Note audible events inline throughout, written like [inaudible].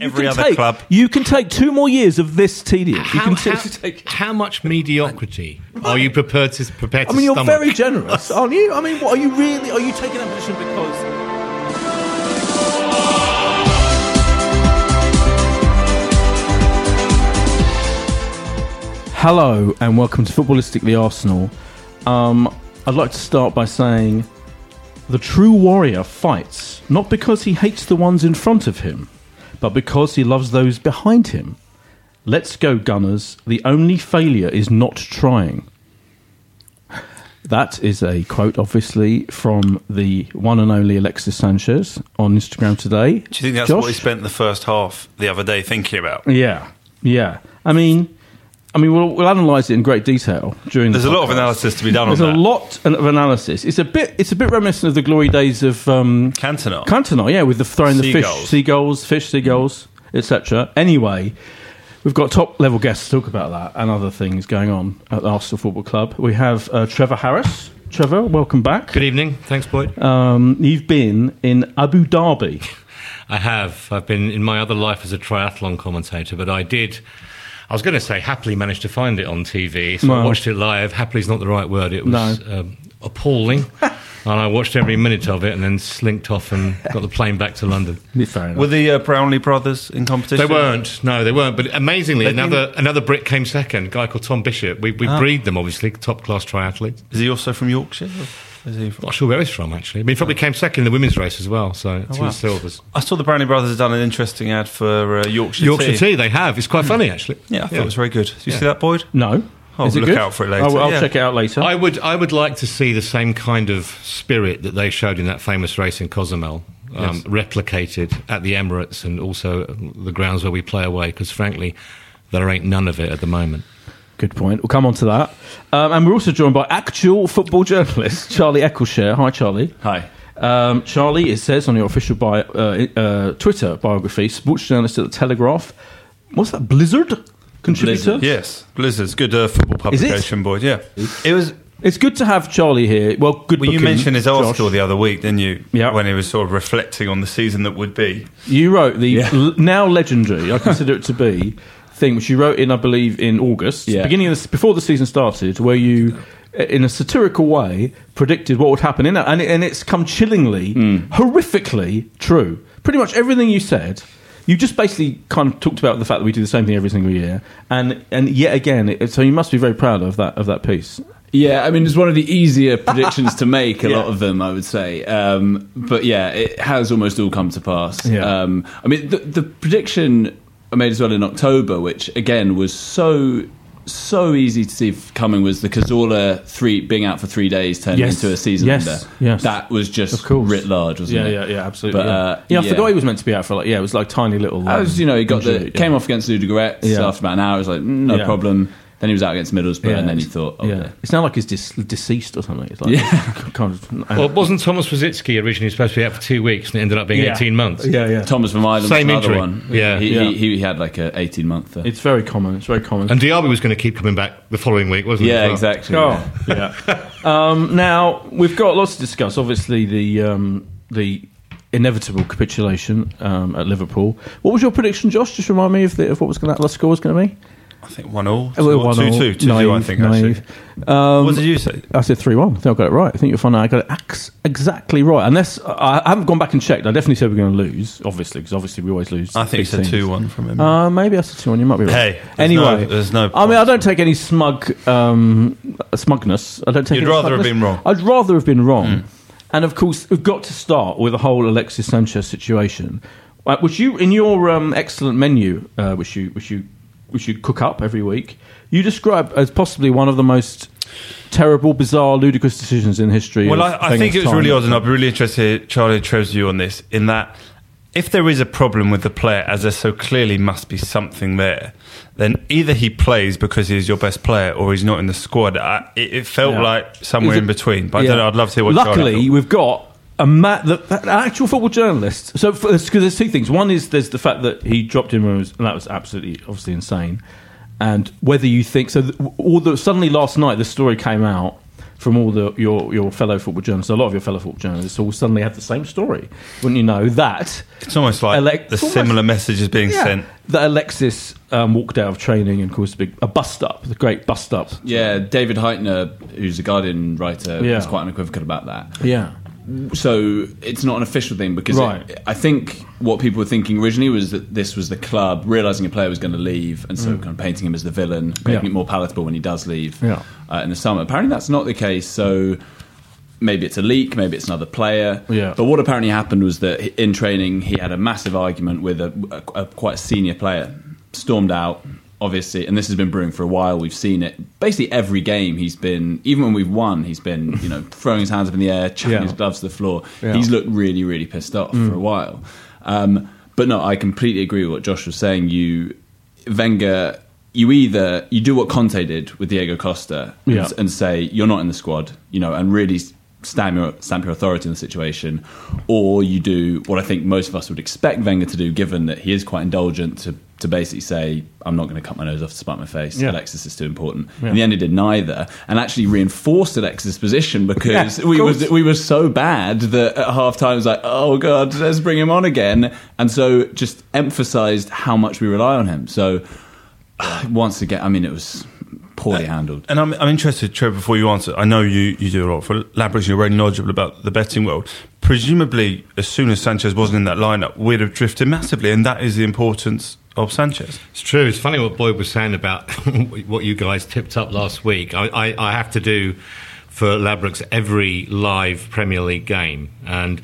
Every You can other take- club. You can take two more years of this tedious. You How, can how, take. how much mediocrity are you prepared to prepared to I mean, you're stomach? very generous, aren't you? I mean, what, are you really? Are you taking that position because? Hello and welcome to Footballistically Arsenal. Um, I'd like to start by saying the true warrior fights not because he hates the ones in front of him, but because he loves those behind him. Let's go, Gunners. The only failure is not trying. That is a quote, obviously, from the one and only Alexis Sanchez on Instagram today. Do you think that's Josh? what he spent the first half the other day thinking about? Yeah, yeah. I mean, I mean, we'll, we'll analyse it in great detail during. There's the a lot of analysis to be done on There's that. a lot of analysis. It's a bit. It's a bit reminiscent of the glory days of um, Cantona. Cantona, yeah, with the throwing the fish, seagulls, fish, seagulls, etc. Anyway, we've got top level guests to talk about that and other things going on at the Arsenal Football Club. We have uh, Trevor Harris. Trevor, welcome back. Good evening. Thanks, Boyd. Um, you've been in Abu Dhabi. [laughs] I have. I've been in my other life as a triathlon commentator, but I did. I was going to say happily managed to find it on TV, so I watched it live. Happily is not the right word. It was No. um, appalling, [laughs] and I watched every minute of it, and then slinked off and got the plane back to London. [laughs] Fair enough. Were the uh, Brownlee brothers in competition? They weren't. No, they weren't. But amazingly, They've been- another another Brit came second. A guy called Tom Bishop. We we Ah. breed them, obviously, top class triathletes. Is he also from Yorkshire? Or Is he from? Not sure where he's from actually. I mean, he probably came second in the women's race as well. So two wow. silvers. I saw the Brownlee brothers had done an interesting ad for uh, Yorkshire, Yorkshire tea. tea. They have. It's quite funny actually. Yeah, I thought it was very good. Did you see that, Boyd? no. Oh, Is it look good? out for it later. I'll, I'll Yeah. check it out later. I would I would like to see the same kind of spirit that they showed in that famous race in Cozumel um, replicated at the Emirates and also the grounds where we play away. Because frankly, there ain't none of it at the moment. Good point. We'll come on to that. Um, and we're also joined by actual football journalist Charlie Eccleshare. Hi, Charlie. Hi. Um, Charlie, it says on your official bio, uh, uh, Twitter biography, sports journalist at the Telegraph. What's that? Blizzard contributor. Yes, Blizzard's good uh, football publication, Boyd. Yeah, it was. It's good to have Charlie here. Well, good. Well, you mentioned his Josh. article the other week, didn't you? Yeah. When he was sort of reflecting on the season that would be. You wrote the l- now legendary, I consider it to be, thing which you wrote in, I believe, in August, Yeah. beginning of the, before the season started, where you, in a satirical way, predicted what would happen in it, and, it, and it's come chillingly, horrifically true. Pretty much everything you said. You just basically kind of talked about the fact that we do the same thing every single year, and and yet again, it, so you must be very proud of that of that piece. Yeah, I mean, it's one of the easier [laughs] predictions to make, a Yeah. lot of them, I would say. Um, but yeah, it has almost all come to pass. Yeah. Um, I mean, the, the prediction I made as well in October, which again was so so easy to see coming, was the Cazorla three being out for three days turned Yes. into a season Yes. ender. Yes. That was just writ large, wasn't Yeah, it? yeah, yeah, yeah, absolutely. But, yeah. uh, yeah, I yeah. forgot he was meant to be out for like yeah, it was like tiny little. I was, um, you know, he got the injury, yeah. came off against Ludogorets after about an hour. I was like, mm, no problem. Then he was out against Middlesbrough, and then he thought, oh, yeah, yeah. it's not like he's dis- deceased or something. It's like Yeah. [laughs] kind of. Well, wasn't Thomas Rosicky originally supposed to be out for two weeks and it ended up being Yeah. 18 months? yeah, yeah. Thomas from Ireland, Same was another injury. one. Yeah. he, Yeah. He, he had like a eighteen month. It's very common. It's very common. And Diaby was going to keep coming back the following week, wasn't he? yeah, as well? exactly. Oh, yeah. [laughs] um, now we've got lots to discuss. Obviously, the um, the inevitable capitulation um, at Liverpool. What was your prediction, Josh? Just remind me of, the, of what was going to, the score was going to be. I think one all. Oh, well, Two, one two, all. two, two, two, I Naive, think actually. naive. Um, what did you say? I said three one. I think I got it right. I think you'll find out I got it ex- exactly right. Unless I I haven't gone back and checked. I definitely said we're going to lose. Obviously, because obviously we always lose. I think it's a two one from him. Uh, maybe I said two one. You might be right. Hey, there's anyway, no- there's no I mean, I don't take any smug um, smugness. I don't take. You'd any rather have smugness. been wrong. I'd rather have been wrong. And of course, we've got to start with the whole Alexis Sanchez situation, uh, which you in your um, excellent menu, uh, which you which you which you cook up every week, you describe as possibly one of the most terrible, bizarre, ludicrous decisions in history. Well, I, I think it was time. really odd, and I'd be really interested to hear Charlie Trev's view on this. In that, if there is a problem with the player, as there so clearly must be something there, then either he plays because he's your best player, or he's not in the squad. I, it, it felt Yeah. like somewhere Is in between. But I don't know, I'd love to hear what. Luckily, Charlie we've got a ma- the, the actual football journalist. So, because there's two things. One is there's the fact that he dropped in and was- and that was absolutely obviously insane. And whether you think so, all the suddenly last night the story came out from all the your your fellow football journalists. A lot of your fellow football journalists all suddenly had the same story. Wouldn't you know that? it's almost like Elec- the it's almost- similar messages being Yeah. sent. That Alexis um, walked out of training and caused a big a bust up, the great bust up. Yeah, David Hytner, who's a Guardian writer, Yeah. was quite unequivocal about that. Yeah. So it's not an official thing because it- I think what people were thinking originally was that this was the club realizing a player was going to leave, and so kind of painting him as the villain, making Mm. Yeah. it more palatable when he does leave Yeah. uh, in the summer. Apparently, that's not the case. So maybe it's a leak, maybe it's another player. Yeah. But what apparently happened was that in training he had a massive argument with a, a, a quite senior player, stormed out. Obviously, and this has been brewing for a while. We've seen it basically every game. He's been, even when we've won, he's been, you know, [laughs] throwing his hands up in the air, chucking Yeah. his gloves to the floor. Yeah. Mm. He's looked really, really pissed off for a while. Um, but no, I completely agree with what Josh was saying. You, Wenger, you either you do what Conte did with Diego Costa and, Yeah. and say you're not in the squad, you know, and really stamp your, stamp your authority in the situation, or you do what I think most of us would expect Wenger to do, given that he is quite indulgent to to basically say I'm not going to cut my nose off to spite my face. Yeah. Alexis is too important. Yeah. In the end, he did neither, and actually reinforced Alexis' position because Yeah, we was we were so bad that at half time it was like, oh god, let's bring him on again, and so just emphasised how much we rely on him. So [sighs] once again, I mean, it was poorly uh, handled. And I'm, I'm interested, Trevor, before you answer. I know you, you do a lot for Ladbrokes. You're very knowledgeable about the betting world. Presumably, as soon as Sanchez wasn't in that lineup, we'd have drifted massively, and that is the importance of Sanchez. It's true. It's funny what Boyd was saying about [laughs] what you guys tipped up last week. I, I, I have to do for Ladbrokes every live Premier League game, and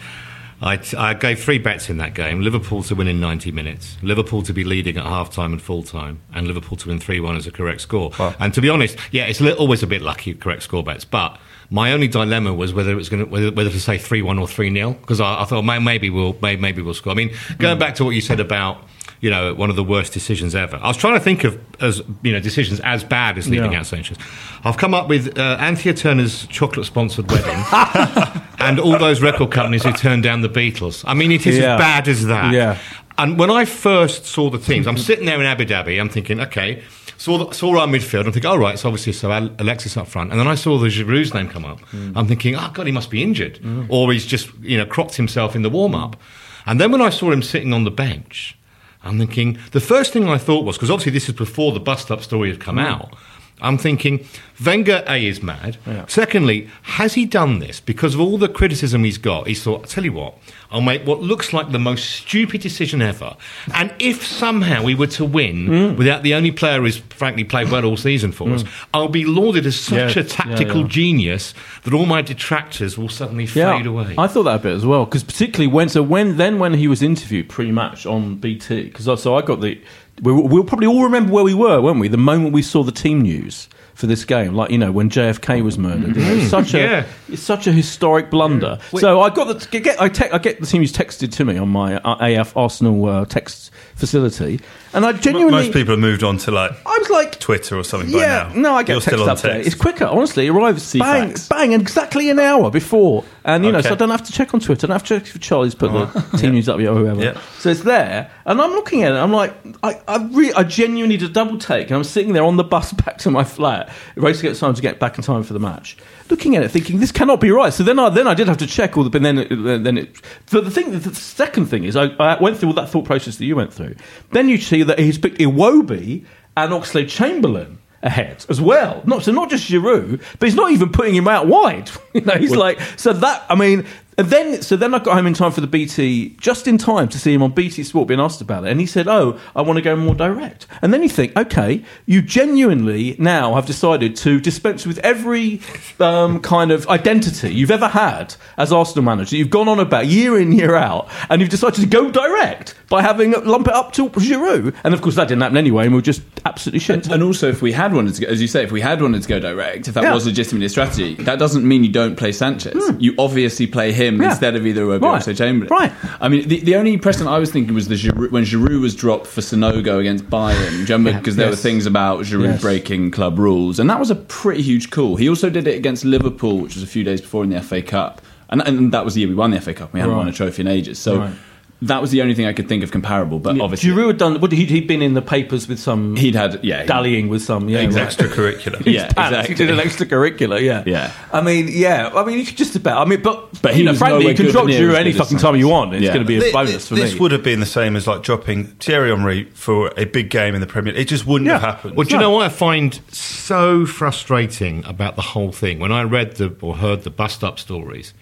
I, t- I gave three bets in that game: Liverpool to win in 90 minutes, Liverpool to be leading at half time and full time, and Liverpool to win 3-1 as a correct score. Wow. And to be honest, yeah, it's always a bit lucky correct score bets, but. My only dilemma was whether it was going to whether, whether to say three one or three 0 because I, I thought may, maybe we'll may, maybe we'll score. I mean, going back to what you said about you know, one of the worst decisions ever. I was trying to think of as you know decisions as bad as leaving Yeah. out Sanchez. I've come up with uh, Anthea Turner's chocolate-sponsored wedding, [laughs] and all those record companies who turned down the Beatles. I mean, it is Yeah. as bad as that. Yeah. And when I first saw the teams, I'm sitting there in Abu Dhabi. I'm thinking, okay, saw the, saw our midfield. I'm thinking, all right, it's obviously so Alexis up front. And then I saw the Giroud's name come up. Mm. I'm thinking, oh god, he must be injured, mm. or he's just you know cropped himself in the warm up. And then when I saw him sitting on the bench, I'm thinking the first thing I thought was because obviously this is before the bust up story had come mm. out. I'm thinking Wenger A is mad. Secondly, has he done this because of all the criticism he's got? He's thought, I tell you what, I'll make what looks like the most stupid decision ever. And if somehow we were to win mm. without the only player who's frankly played well all season for us, mm. I'll be lauded as such Yeah, a tactical yeah, yeah. genius that all my detractors will suddenly fade away. I thought that a bit as well because particularly when so when then when he was interviewed pre-match on BT because so I got the we'll probably all remember where we were, won't we? The moment we saw the team news for this game, like you know when JFK was murdered, you know, it's such a Yeah. it's such a historic blunder. So I got the get I, te- I get the team news texted to me on my uh, AF Arsenal uh, text facility, and I genuinely Most people have moved on to like was like Twitter or something by yeah, now. no, I get You're text still on update. text. It's quicker, honestly. It arrives bang, CFAX. bang, exactly an hour before, and you know, so I don't have to check on Twitter. I don't have to check if Charlie's put the team news up yet or whoever. Yeah. So it's there, and I'm looking at it. I'm like, I, I, re- I genuinely did a double take, and I'm sitting there on the bus [laughs] back to my flat, racing against time to get back in time for the match. Looking at it, thinking this cannot be right. So then, I then I did have to check all the. But then, it, then it. So the thing, the second thing is, I, I went through all that thought process that you went through. Then you see that he's picked Iwobi and Oxlade Chamberlain ahead as well. Not so not just Giroud, but he's not even putting him out wide. [laughs] you know, he's like so that. I mean, and then so then I got home in time for the BT, just in time to see him on BT Sport being asked about it, and he said, "Oh, I want to go more direct." And then you think, okay, you genuinely now have decided to dispense with every um, kind of identity you've ever had as Arsenal manager. You've gone on about year in year out, and you've decided to go direct by having lump it up to Giroud. And of course, that didn't happen anyway, and we are just absolutely shit. And also, if we had wanted to, go, as you say, if we had wanted to go direct, if that Yeah. was legitimately a strategy, that doesn't mean you don't play Sanchez. You obviously play him Hmm. Yeah. instead of either Iwobi Right. or Chamberlain. Right. I mean, the, the only precedent I was thinking was the Giroud, when Giroud was dropped for Sanogo against Bayern. Do you remember? Yeah. Because there were things about Giroud Yes. breaking club rules, and that was a pretty huge call. He also did it against Liverpool, which was a few days before in the FA Cup, and, and that was the year we won the FA Cup. We hadn't Right. won a trophy in ages, so. Right. That was the only thing I could think of comparable, but Yeah, obviously Giroud had done. What, he'd, he'd been in the papers with some he'd had yeah he- dallying with some yeah right. extracurricular. [laughs] Yeah, exactly. He did an extracurricular, yeah. Yeah. I mean, yeah. I mean, you could just about. I mean, but But he you know, frankly, nowhere you can good drop near Giroud any fucking time you want. It's Yeah. going to be a Thi- bonus for this me. This would have been the same as like dropping Thierry Henry for a big game in the Premier League. It just wouldn't Yeah. have happened. Well, do you know what I find so frustrating about the whole thing? When I read the or heard the bust up stories,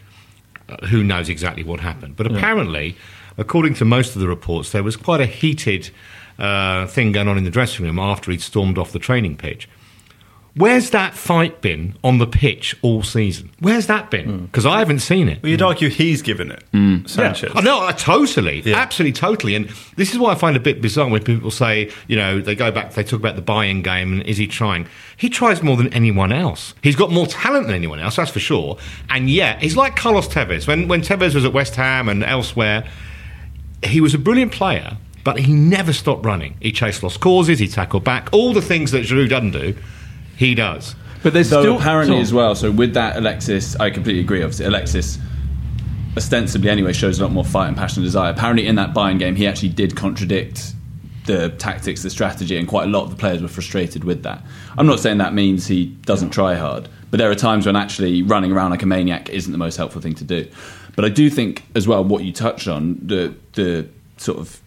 uh, who knows exactly what happened? But apparently, according to most of the reports, there was quite a heated uh, thing going on in the dressing room after he'd stormed off the training pitch. Where's that fight been on the pitch all season? Where's that been? Because I haven't seen it. well, you'd argue he's given it, Sanchez. Oh, no, uh, totally, Yeah. absolutely, totally. And this is why I find it a bit bizarre when people say, you know, they go back, they talk about the Bayern game, and is he trying? He tries more than anyone else. He's got more talent than anyone else, that's for sure. And yet, he's like Carlos Tevez. When when Tevez was at West Ham and elsewhere, he was a brilliant player, but he never stopped running. He chased lost causes, he tackled back, all the things that Giroud doesn't do, he does. but there's Though still apparently so- as well. So with that, Alexis, I completely agree. Obviously, Alexis ostensibly anyway shows a lot more fight and passion and desire. Apparently, in that Bayern game, he actually did contradict the tactics, the strategy, and quite a lot of the players were frustrated with that. I'm not saying that means he doesn't try hard, but there are times when actually running around like a maniac isn't the most helpful thing to do. But I do think as well what you touched on the the sort of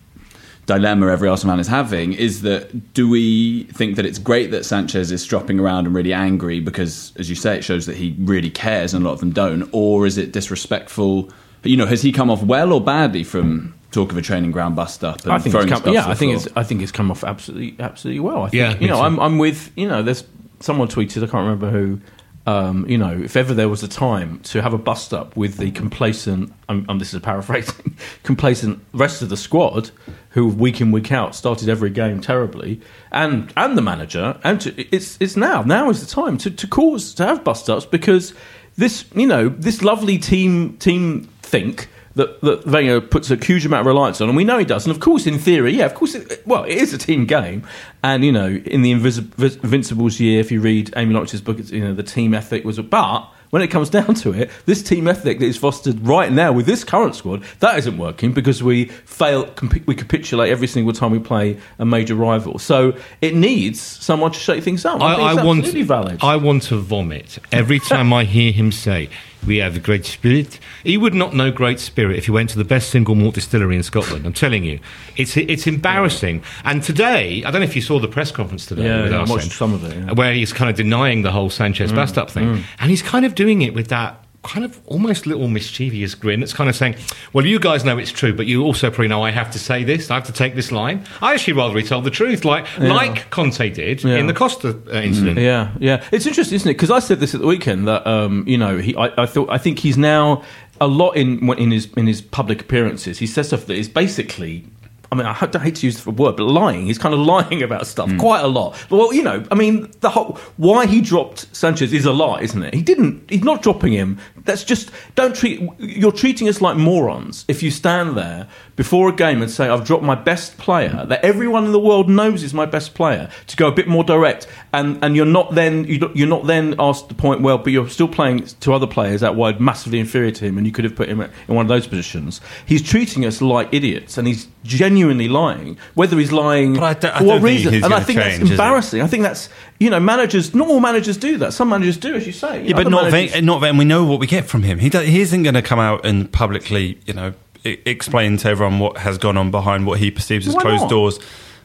dilemma every Arsenal man is having is that do we think that it's great that Sanchez is stropping around and really angry because, as you say, it shows that he really cares and a lot of them don't, or is it disrespectful? You know, has he come off well or badly from talk of a training ground bust up and I think throwing it's stuff come, yeah, I think floor? it's I think it's come off absolutely absolutely well. I think, Yeah, you know, too. I'm I'm with you know. There's someone tweeted I can't remember who. Um, you know, if ever there was a time to have a bust up with the complacent, I'm this is a paraphrasing, [laughs] complacent rest of the squad, who week in week out started every game terribly, and and the manager, and to, it's it's now now is the time to, to cause to have bust ups because this you know this lovely team team think that, that Wenger puts a huge amount of reliance on, and we know he does. And of course, in theory, yeah, of course, it, well, it is a team game. And you know, in the Invis- Invincibles year, if you read Amy Lawrence's book, it's, you know, the team ethic was. A, but when it comes [laughs] down to it, this team ethic that is fostered right now with this current squad, that isn't working because we fail, comp- we capitulate every single time we play a major rival. So it needs someone to shake things up. I, think it's want valid. I want to vomit every time I hear him say we have a great spirit. He would not know great spirit if he went to the best single malt distillery in Scotland. I'm telling you, it's it's embarrassing. And today, I don't know if you saw the press conference today. Yeah, with yeah, I watched some of it, yeah. where he's kind of denying the whole Sanchez bust up mm, thing, mm. and he's kind of doing it with that. Kind of almost little mischievous grin. It's kind of saying, "Well, you guys know it's true, but you also probably know I have to say this. I have to take this line. I actually rather he told the truth, like like Conte did Yeah. in the Costa uh, incident. Yeah, yeah. It's interesting, isn't it? Because I said this at the weekend that um, you know he, I, I thought I think he's now a lot in in his in his public appearances. He says stuff that is basically. I mean, I hate to use the word, but lying. He's kind of [laughs] lying about stuff hmm. quite a lot. Well, you know, I mean, the whole why he dropped Sanchez is a lie, isn't it? He didn't. He's not dropping him. That's just don't treat. You're treating us like morons if you stand there before a game and say, I've dropped my best player, that everyone in the world knows is my best player, to go a bit more direct, and, and you're not then you- you're not then asked the point, well, but you're still playing to other players that wide, massively inferior to him, and you could have put him in one of those positions. He's treating us like idiots, and he's genuinely lying. Whether he's lying But I don't- I for what reason, and I think change, that's embarrassing. I think that's you know managers. Not all managers do that. Some managers do, as you say. You Yeah, know, but not managers- Wenger, not Wenger. We know what we get from him. He he isn't going to come out and publicly, you know, explain to everyone what has gone on behind what he perceives as Why closed not? doors.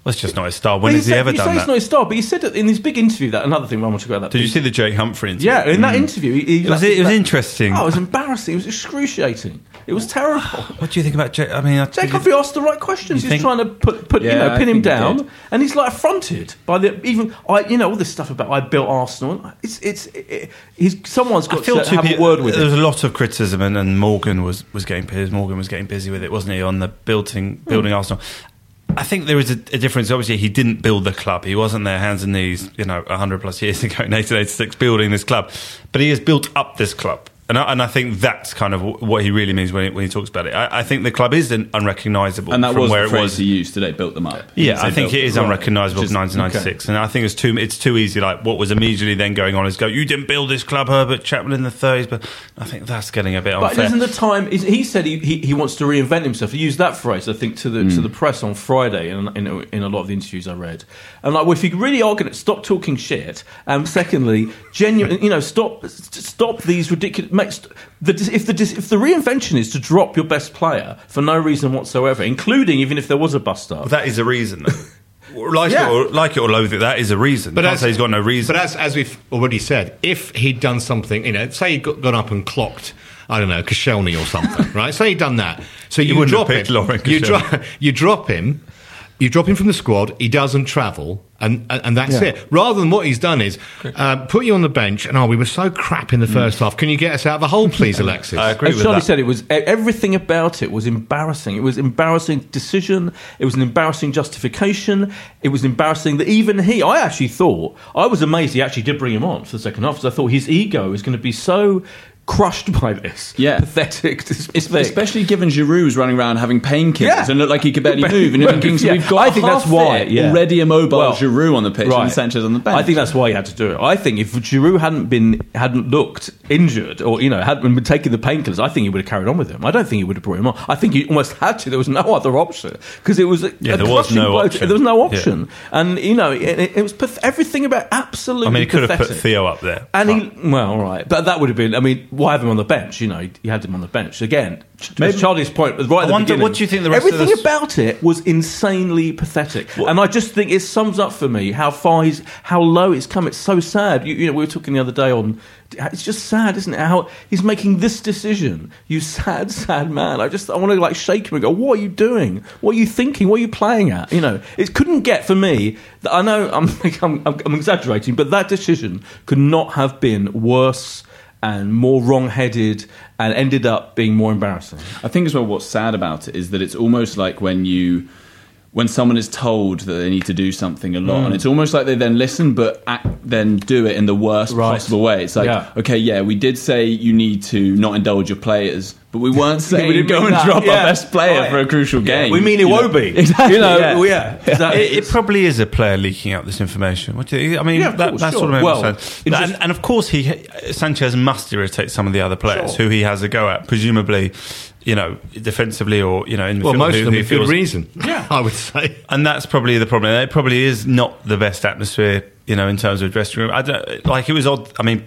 It's just not his style. When has he said- ever you say done it's not his style, but he said in his big interview. That another thing I want to go about that. Did you see the Jake Humphrey interview? Yeah, in that interview, he, he It was- like- it was that- interesting. Oh, it was embarrassing. It was excruciating. It was terrible. [sighs] What do you think about Jake? I mean, I, Jake Humphrey asked the right questions. He's think- trying to put, put you Yeah, know, I pin him think he down, did. and he's like affronted by the even. I, you know, all this stuff about I built Arsenal. It's it's it, he's someone's got to too have a word with it. There was a lot of criticism, and, and Morgan was, was getting Piers Morgan was getting busy with it, wasn't he? On the building building Hmm. Arsenal. I think there is a, a difference. Obviously, he didn't build the club. He wasn't there hands and knees, you know, hundred plus years [laughs] ago in 1886 building this club. But he has built up this club. And I, and I think that's kind of what he really means when he, when he talks about it. I, I think the club is un- unrecognisable And that from was where the it was. he used today. Built them up. Yeah, I think it is unrecognisable from 1996, and I think it's too it's too easy. Like what was immediately then going on is go, you didn't build this club, Herbert Chapman in the 30s, but I think that's getting a bit But isn't the time? is- He said he, he, he wants to reinvent himself. He used that phrase, I think, to the to the press on Friday in, in, in a lot of the interviews I read. And like, well, if you really are going to stop talking shit, um, secondly, genuine, you know, stop stop these ridiculous. Make, st- the, if the if the reinvention is to drop your best player for no reason whatsoever, including even if there was a bust up. that is a reason. [laughs] Like Yeah. it or like it or loathe it, that is a reason. But Can't as- say he's got no reason. But as, as we've already said, if he'd done something, you know, say he'd got, gone up and clocked, I don't know, Koscielny or something, [laughs] right? Say he'd done that. So you, wouldn't drop have picked him. You, Koscielny. dro- [laughs] you drop him. You drop him from the squad. He doesn't travel, and and, and that's Yeah. it. Rather than what he's done is uh, put you on the bench, and oh, we were so crap in the first half. Can you get us out of the hole, please, [laughs] Alexis? I agree As with Charlie that. said, it was everything about it was embarrassing. It was embarrassing decision. It was an embarrassing justification. It was embarrassing that even he. I actually thought I was amazed he actually did bring him on for the second half because I thought his ego is going to be so crushed by this. Yeah. pathetic. [laughs] Es- Especially given Giroud was running around having painkillers Yeah. and looked like he could barely [laughs] Barely move, and you're thinking, so yeah. we've got I a think that's why, fit, yeah. already immobile Well, Giroud on the pitch and Sanchez on the bench. I think that's why he had to do it. I think if Giroud hadn't been hadn't looked injured or you know hadn't been taking the painkillers, I think he would have carried on with him. I don't think he would have brought him on. I think he almost had to. There was no other option because it was a, Yeah, a there was no blow. option. There was no Yeah. option, and you know it, it, it was path- everything about absolutely. I mean, he could have put. Theo up there. And he, well, all right, but that would have been. I mean, why have him on the bench? You know, he, had him on the bench again. Maybe- Charlie's point right at the wonder- beginning. what do you think the rest of Everything this- about it was insanely pathetic, and I just think it sums up for me how far he's, how low it's come. It's so sad. You, you know, we were talking the other day on. It's just sad, isn't it? How he's making this decision. You sad, sad man. I just I want to like shake him and go, "What are you doing? What are you thinking? What are you playing at?" You know, it couldn't get for me. I know [laughs] I'm, I'm, I'm exaggerating, but that decision could not have been worse and more wrong-headed and ended up being more embarrassing. I think as well what's sad about it is that it's almost like when you when someone is told that they need to do something a lot Mm. and it's almost like they then listen but act, then do it in the worst Right. possible way it's like Yeah. okay yeah we did say you need to not indulge your players but we weren't [laughs] saying didn't go and that. drop Yeah. our best player Right. for a crucial game we mean it won't be. exactly You know, yeah. exactly. [laughs] It, it probably is a player leaking out this information. What do you, I mean, that, course, that sure. sort of makes Well, sense. And, and of course, he Sanchez must irritate some of the other players Sure. who he has a go at, presumably, you know, defensively or you know in the well, most who of them he with good reason. [laughs] Yeah. I would say. and that's probably the problem. It probably is not the best atmosphere, you know, in terms of dressing room. I don't like. It was odd. I mean.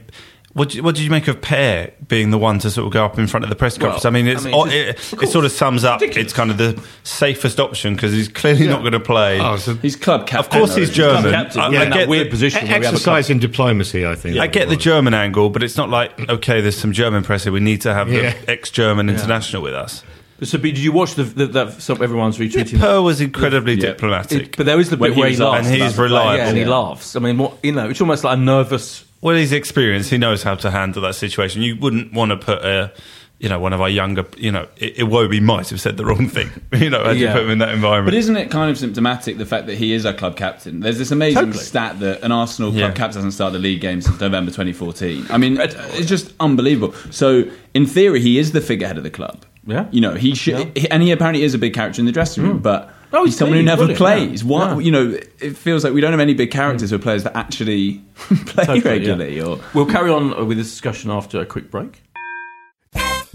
What did, what did you make of Per being the one to sort of go up in front of the press conference? Well, I mean, it's, I mean, odd- just- it, of it sort of sums up. Ridiculous. It's kind of the safest option because he's clearly not going to play. Oh, so he's club captain Of course he's isn't? German. captain. I- yeah, I in get that weird the- position. where a exercise in diplomacy, I think. I get the German angle, but it's not like okay, there's some German press here. We need to have Yeah. the ex-German international with us. So, did you watch the, the that some, everyone's retweeting? Per was incredibly Yeah. diplomatic. It- but there is the When bit he where he was laughs, And he's about reliable. Yeah, and he laughs. I mean, what, you know, it's almost like a nervous. Well, he's experienced. He knows how to handle that situation. You wouldn't want to put a, you know, one of our younger, you know, I- Iwobi might have said the wrong thing. [laughs] You know, as Yeah. you put him in that environment. But isn't it kind of symptomatic the fact that he is our club captain? There's this amazing Totally. stat that an Arsenal club Yeah. captain hasn't started the league game since November 2014. I mean, it's just unbelievable. So, in theory, he is the figurehead of the club. Yeah. You know, he should, he- and he apparently is a big character in the dressing room, hmm. but Oh, he's he's someone who never brilliant, plays. yeah. What Yeah. You know, it feels like we don't have any big characters hmm. or players that actually [laughs] play Totally, yeah. regularly. Or We'll carry on with this discussion after a quick break.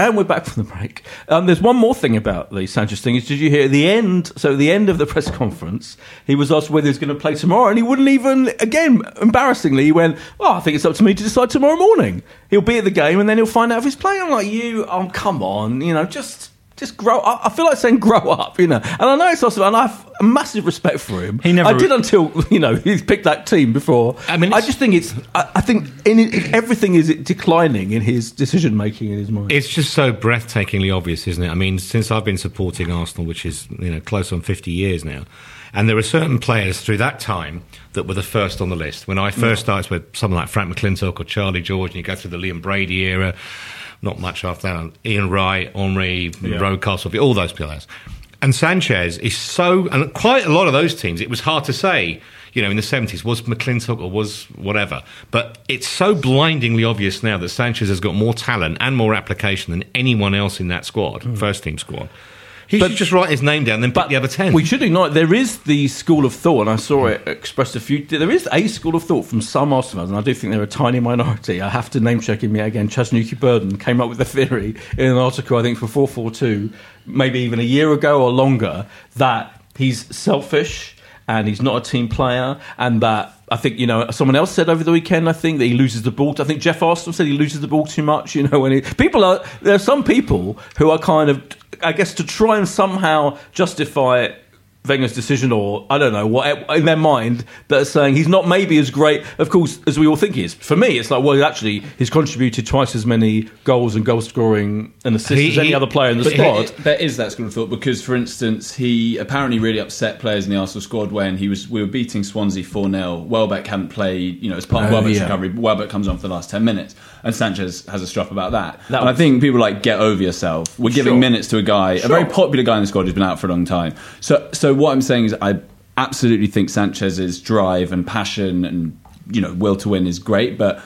And we're back from the break. Um, there's one more thing about the Sanchez thing. Is did you hear the end? So at the end of the press conference, he was asked whether he's going to play tomorrow, and he wouldn't even. Again, embarrassingly, he went, "Oh, I think it's up to me to decide tomorrow morning. He'll be at the game, and then he'll find out if he's playing." I'm like, "You, oh, come on, you know, just." Just grow. I feel like saying grow up, you know. And I know it's also, and I have a massive respect for him. He never- I did until you know [laughs] he's picked that team before. I mean, I just think it's. I, I think in, in, everything is declining in his decision making in his mind. It's just so breathtakingly obvious, isn't it? I mean, since I've been supporting Arsenal, which is you know close on fifty years now, and there were certain players through that time that were the first on the list. When I first started with someone like Frank McLintock or Charlie George, and you go through the Liam Brady era, not much after that, Ian Wright, Henry, Rocastle, all those players. And Sanchez is so, and quite a lot of those teams, it was hard to say, you know, in the 70s, was McLintock or was whatever. But it's so blindingly obvious now that Sanchez has got more talent and more application than anyone else in that squad, hmm. first team squad. He But- should just write his name down, then pick the other 10. We should ignore. There is the school of thought, and I saw it expressed a few. There is a school of thought from some Arsenal and I do think they're a tiny minority. I have to name check him yet again. Chas Newkey-Burden came up with a theory in an article, I think, for four four two, maybe even a year ago or longer, that he's selfish and he's not a team player, and that. I think you know someone else said over the weekend. I think that he loses the ball. I think Jeff Arsenal said he loses the ball too much. [laughs] You know, when he, people are there are some people who are kind of, I guess, to try and somehow justify Wenger's decision, or I don't know what in their mind that are saying he's not maybe as great, of course, as we all think he is. For me, it's like well, actually, he's contributed twice as many goals and goal scoring and assists He- as any he- other player in the squad. there- there is that school of thought because, for instance, he apparently really upset players in the Arsenal squad when he was we were beating Swansea four 0 Welbeck hadn't played, you know, as part of Oh, Welbeck's yeah. recovery. but Welbeck comes on for the last ten minutes, and Sanchez has a strop about that. That and I think people like get over yourself. We're giving Sure. minutes to a guy, a very popular guy in the squad who's been out for a long time. So, so what I'm saying is, I absolutely think Sanchez's drive and passion and you know will to win is great, but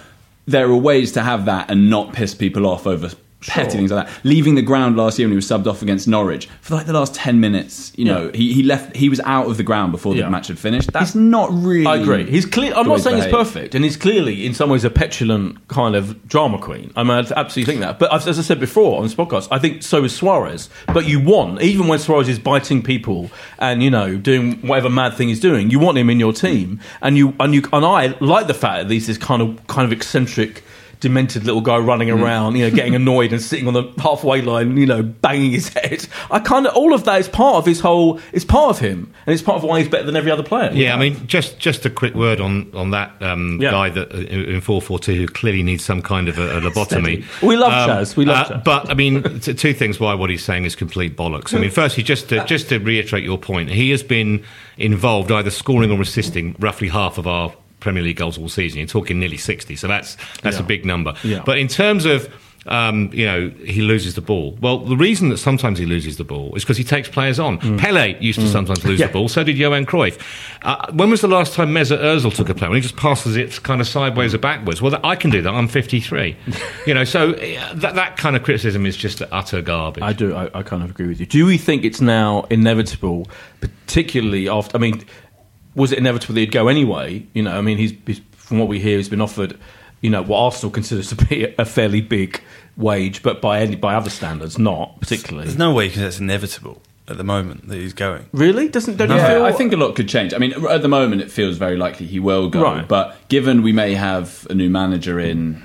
there are ways to have that and not piss people off over petty things like that. Leaving the ground last year when he was subbed off against Norwich for like the last ten minutes, you know, he, he left. He was out of the ground before Yeah. the match had finished. That's not really. I agree. He's clear. I'm not saying he's perfect, and he's clearly, in some ways, a petulant kind of drama queen. I mean, I absolutely think that. But as as I said before on this podcast, I think so is Suarez. But you want, even when Suarez is biting people and you know doing whatever mad thing he's doing, you want him in your team, and you and you and I like the fact that he's this kind of kind of eccentric. Demented little guy running Mm. around, you know, getting [laughs] annoyed and sitting on the halfway line, you know, banging his head. I kind of all of that is part of his whole. It's part of him, and it's part of why he's better than every other player. Yeah, I mean, just just a quick word on on that um, Yeah. guy that uh, in four four two who clearly needs some kind of a, a lobotomy. [laughs] We love Chaz, we love uh, Chaz. But I mean, [laughs] t- two things why what he's saying is complete bollocks. I mean, firstly, just to just to reiterate your point, he has been involved either scoring or assisting roughly half of our Premier League goals all season. You're talking nearly sixty, so that's that's Yeah. a big number. Yeah. But in terms of um, you know, he loses the ball. Well, the reason that sometimes he loses the ball is because he takes players on. Pele used to sometimes lose Mm. Yeah. the ball. So did Johan Cruyff. Uh, when was the last time Mesut Ozil took a player? When he just passes it kind of sideways or backwards. Well, I can do that. I'm 53. [laughs] you know, so uh, that that kind of criticism is just utter garbage. I do. I, I kind of agree with you. Do we think it's now inevitable, particularly after? I mean, was it inevitable that he'd go anyway? You know, I mean, he's, he's from what we hear, he's been offered, you know, what Arsenal considers to be a fairly big wage, but by any by other standards, not particularly. There's no way because it's inevitable. at the moment that he's going. Really? Doesn't don't you feel? I think a lot could change. I mean, at the moment, it feels very likely he will go. Right. But given we may have a new manager in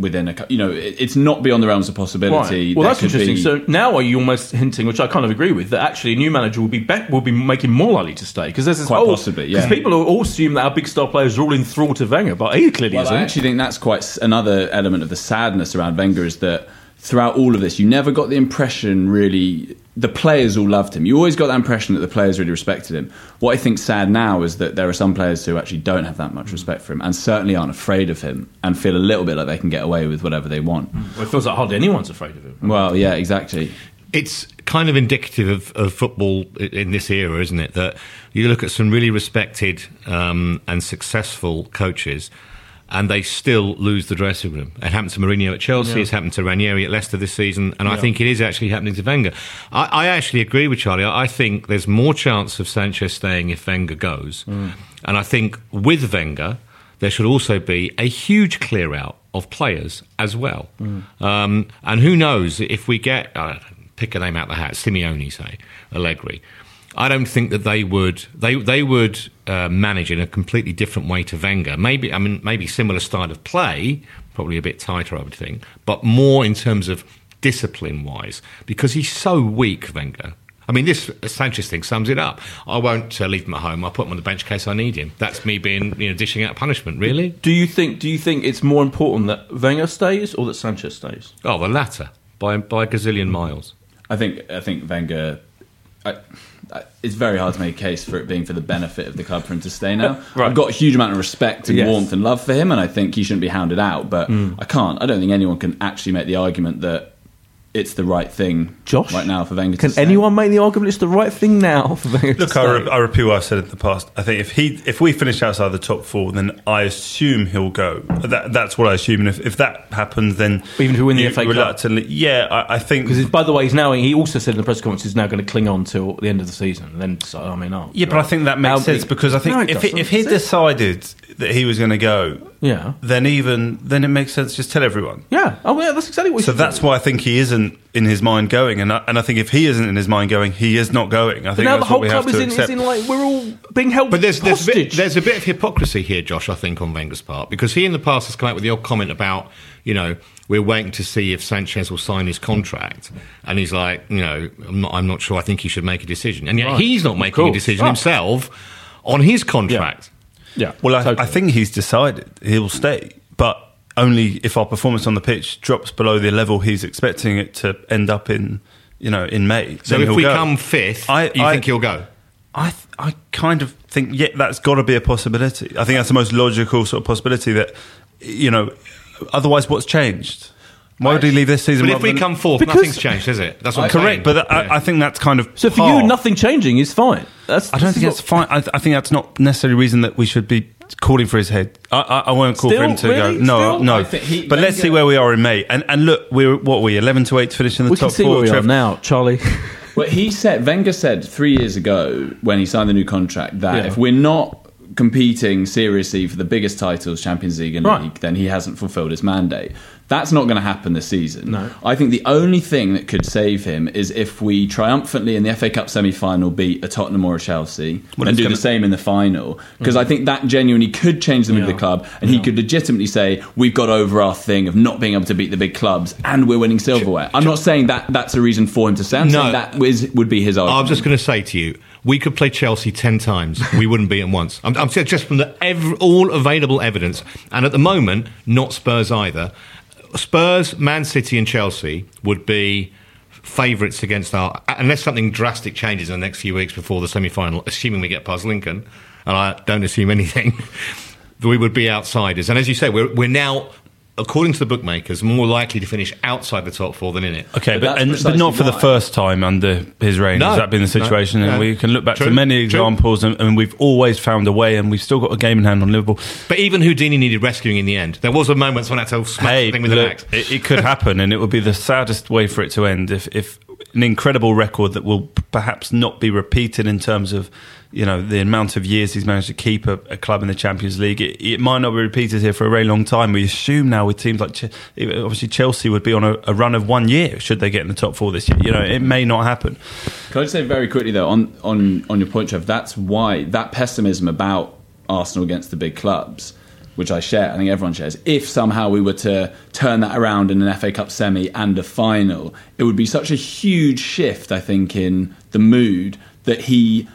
within a, you know, it's not beyond the realms of possibility. Right. Well, There that's interesting. be- So now are you almost hinting, which I kind of agree with, that actually a new manager will be be- will be making more likely to stay because there's this Quite whole possibly, yeah. Because people all assume that our big star players are all in thrall to Wenger, but he clearly Well, isn't. I actually think that's quite another element of the sadness around Wenger is that throughout all of this, you never got the impression really the players all loved him. You always got that impression that the players really respected him. What I think's sad now is that there are some players who actually don't have that much respect for him and certainly aren't afraid of him and feel a little bit like they can get away with whatever they want. well, it feels like hardly anyone's afraid of him. Well, yeah, exactly. it's kind of indicative of, of football in this era, isn't it? That you look at some really respected um, and successful coaches. And they still lose the dressing room. It happened to Mourinho at Chelsea. It's happened to Ranieri at Leicester this season, and I think it is actually happening to Wenger. I, I actually agree with Charlie. I I think there's more chance of Sanchez staying if Wenger goes, and I think with Wenger there should also be a huge clear out of players as well. Um, and who knows if we get uh, pick a name out of the hat, Simeone, say Allegri. I don't think that they would they they would uh, manage in a completely different way to Wenger. Maybe I mean maybe similar style of play, probably a bit tighter, I would think, but more in terms of discipline wise, because he's so weak, Wenger. I mean, this Sanchez thing sums it up. I won't uh, leave him at home. I'll put him on the bench in case I need him. That's me being, you know, dishing out punishment. Really? Do you think? Do you think it's more important that Wenger stays or that Sanchez stays? Oh, the latter by by a gazillion miles. I think I think Wenger. I, I, it's very hard to make a case for it being for the benefit of the club for him to stay now. [laughs] Right. I've got a huge amount of respect and Yes. warmth and love for him, and I think he shouldn't be hounded out. But hmm. I can't. I don't think anyone can actually make the argument that it's the right thing Josh, right now for Wenger. Can to anyone make the argument it's the right thing now for Wenger? to Look, I, re- I repeat what I've said in the past. I think if he, if we finish outside the top four, then I assume he'll go. That, that's what I assume. And if, if that happens, then Even if we win the you FA Cup? reluctantly, yeah, I, I think Because by the way, he's now he also said in the press conference he's now going to cling on till the end of the season. And then so, I mean, oh, Yeah, but I think that makes How sense because I think No, if he, if he decided that he was going to go, yeah, then even then it makes sense. Just tell everyone. yeah. Oh, yeah, that's exactly what. he So that's do. why I think he isn't in his mind going, and I, and I think if he isn't in his mind going, he is not going. I But think now the that's whole what we have club is in, is in like we're all being held But there's there's a, bit, hostage. there's a bit of hypocrisy here, Josh. I think on Wenger's part because he in the past has come out with the odd comment about you know we're waiting to see if Sanchez will sign his contract, and he's like you know I'm not I'm not sure. I think he should make a decision, and yet Right. he's not making a decision Ah. himself on his contract. yeah. Well, I, totally. I think he's decided he'll stay, but only if our performance on the pitch drops below the level he's expecting it to end up in. You know, in May. So if we go. come fifth, I- you I- think he'll go? I th- I kind of think yeah, that's got to be a possibility. I think that's the most logical sort of possibility that you know. Otherwise, what's changed? Why would he leave this season? But if rather we than- come fourth, Because- nothing's changed, is it? That's what I'm saying. correct, but uh, I, Yeah. I think that's kind of So for par. you, nothing changing is fine. That's I don't think is that's fine. I, I think that's not necessarily a reason that we should be calling for his head. I, I, I won't call Still? for him to Really? go. No, Still? no. I think he- but let's Wenger- see where we are in May. And and look, we're what are we eleven to eight to finish in the we top can see four. where we are Trev. now, Charlie. [laughs] Well, he said Wenger said three years ago when he signed the new contract that Yeah. if we're not competing seriously for the biggest titles, Champions League and Right. League, then he hasn't fulfilled his mandate. That's not going to happen this season. No. I think the only thing that could save him is if we triumphantly in the FA Cup semi-final beat a Tottenham or a Chelsea Well, and do gonna- the same in the final. Mm. Because I think that genuinely could change the mood of the club, and he could legitimately say we've got over our thing of not being able to beat the big clubs, and we're winning silverware. I'm not saying that that's a reason for him to say. I'm No. that is, would be his argument. I'm just going to say to you, we could play Chelsea ten times, we wouldn't beat them once. I'm, I'm just from the ev- all available evidence, and at the moment, not Spurs either. Spurs, Man City, and Chelsea would be favourites against our unless something drastic changes in the next few weeks before the semi-final. Assuming we get past Lincoln, and I don't assume anything, [laughs] we would be outsiders. And as you say, we're we're now. According to the bookmakers, more likely to finish outside the top four than in it. Okay, But but, and, but not for the first time under his reign. No. Has that been the situation? No. And we can look back True. to many examples, and, and we've always found a way, and we've still got a game in hand on Liverpool. But even Houdini needed rescuing in the end. There was a moment when I had to smack Hey, the thing with look, an axe. it, it could happen, and it would be the saddest way for it to end if, if an incredible record that will perhaps not be repeated in terms of you know the amount of years he's managed to keep a, a club in the Champions League. It, it might not be repeated here for a very long time. We assume now with teams like Ch- eh, obviously Chelsea would be on a, a run of one year should they get in the top four this year. You know, it may not happen. Can I just say very quickly though on on on your point, Trev? That's why that pessimism about Arsenal against the big clubs, which I share, I think everyone shares. If somehow we were to turn that around in an FA Cup semi and a final, it would be such a huge shift. I think in the mood that he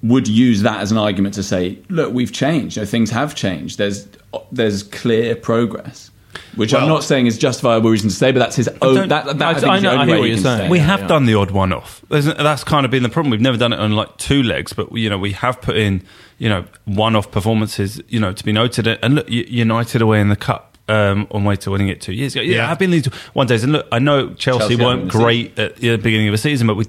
would use that as an argument to say, look, we've changed. You know, things have changed. There's there's clear progress. Which I'm not saying is justifiable reason to say, but that's his own. don't- That, that, I, I- think I is the know- I only hear way what you you're saying. say We it. have done the odd one off. That's kind of been the problem. We've never done it on like two legs, but you know we have put in you know one off performances. You know to be noted. And look, United away in the cup. Um, on way to winning it two years ago. Yeah, Yeah. I've been these one days, and look, I know Chelsea, Chelsea weren't haven't great at the beginning of the season, but we.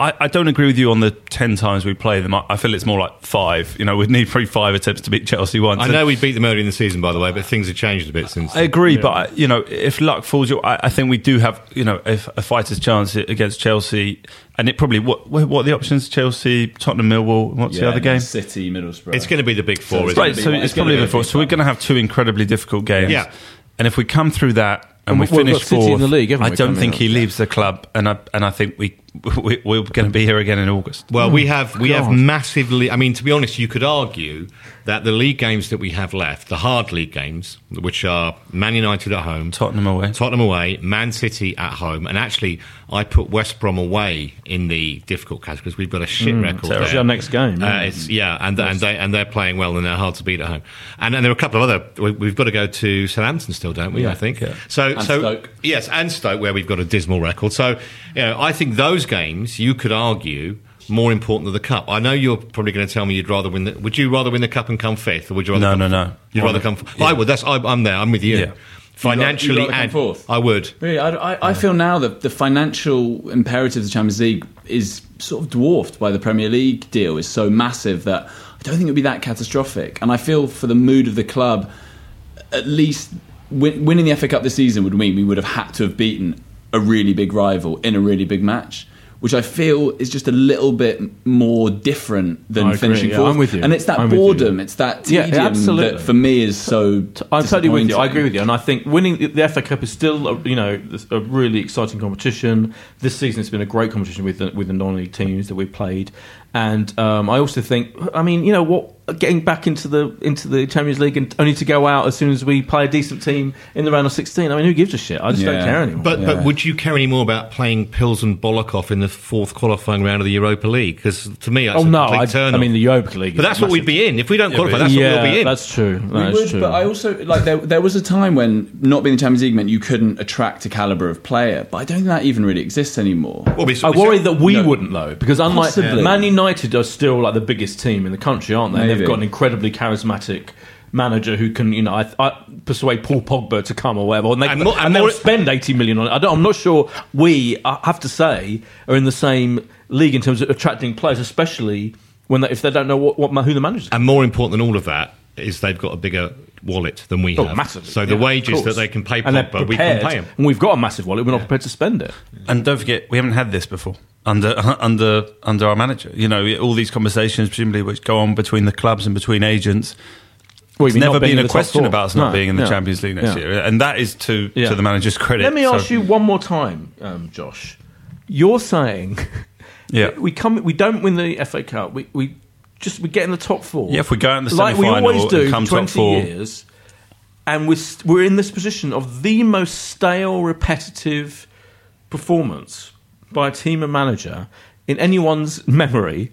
I, I don't agree with you on the ten times we play them. I, I feel it's more like five. You know, we'd need probably five attempts to beat Chelsea once. I know we beat them early in the season, by the way, but things have changed a bit since. I agree, but I- you know, if luck falls your, I, I think we do have you know a, a fighter's chance against Chelsea, and it probably what what what are the options? Chelsea, Tottenham, Millwall. What's the other game? City, Middlesbrough. It's going to be the big four, So isn't Right, it? be so it's it's probably be a before. big So we're going to have two incredibly difficult games. Yeah. And if we come through that and we And we've finish got fourth, in the league, I we, don't think he leaves the club, and I and I think we, we we're going to be here again in August. Well, we have we have massively. I mean, to be honest, you could argue that the league games that we have left, the hard league games, which are Man United at home, Tottenham away. Tottenham away, Man City at home, and actually, I put West Brom away in the difficult category because we've got a shit record. terrible. It's there. our next game. Uh, yeah. it's yeah, and and they and they're playing well and they're hard to beat at home. And, and there are a couple of other. we- We've got to go to Southampton still, don't we? I think. So And so Stoke. yes, and Stoke where we've got a dismal record. So you know, I think those games you could argue. More important than the cup. I know you're probably going to tell me you'd rather win. The, would you rather win the cup and come fifth, or would you rather? No, come no, fourth? no. You'd rather come. Fourth. I would. That's. I, I'm there. I'm with you. Yeah. Financially, You'd rather come and fourth? I would. Really, I, I, I feel now that the financial imperative of the Champions League is sort of dwarfed by the Premier League deal. is so massive that I don't think it would be that catastrophic. And I feel for the mood of the club, at least win, winning the FA Cup this season would mean we would have had to have beaten a really big rival in a really big match. Which I feel is just a little bit more different than finishing yeah, fourth. I'm with you. And it's that I'm boardom, it's that Yeah, tedium absolutely. that for me is so. I'm totally with you. I agree with you, and I think winning the- FA Cup is still, a, you know, a really exciting competition. This season it's been a great competition with the, with the non-league teams that we've played, and um, I also think, I mean, you know, what getting back into the into the Champions League and only to go out as soon as we play a decent team in the round of 16. I mean, who gives a shit? I just don't care anymore. But Yeah. but would you care any more about playing Pils and Bolokov in the fourth qualifying round of the Europa League? Because to me, that's oh a no, complete I, turn I mean the Europa League. But is that's what we'd be in if we don't qualify. That's yeah, what we'll be in. that's true. We would, true. but I also like there. There was a time when not being the Champions League meant you couldn't attract a caliber of player, but I don't think that even really exists anymore. Well, we- I we- worry that we No. wouldn't though, because unlike Possibly. Man United are still like the biggest team in the country, aren't they? They've got an incredibly charismatic manager who can, you know, I, I persuade Paul Pogba to come or whatever, and, they, And and, more- and they'll spend eighty million on it. I don't, I'm not sure we I have to say are in the same league in terms of attracting players, especially when they, if they don't know what, what who the manager is. And more important than all of that is they've got a bigger wallet than we Oh, have. massively. So the Yeah, wages that they can pay and they're we can prepared, pay him. and we've got a massive wallet. We're not prepared to spend it. And don't forget, we haven't had this before under [laughs] under under our manager. You know, all these conversations presumably which go on between the clubs and between agents. Well, It's never been a question four. about us not No, being in the yeah. Champions League next Yeah. year, and that is to Yeah. to the manager's credit. Let me So- ask you one more time, um, Josh. You're saying Yeah. [laughs] we come, we don't win the FA Cup. We, we just we get in the top four. Yeah, if we go in the like we semi-final we always do and come top twenty four. years, and we're st- we're in this position of the most stale, repetitive performance by a team and manager in anyone's [laughs] memory,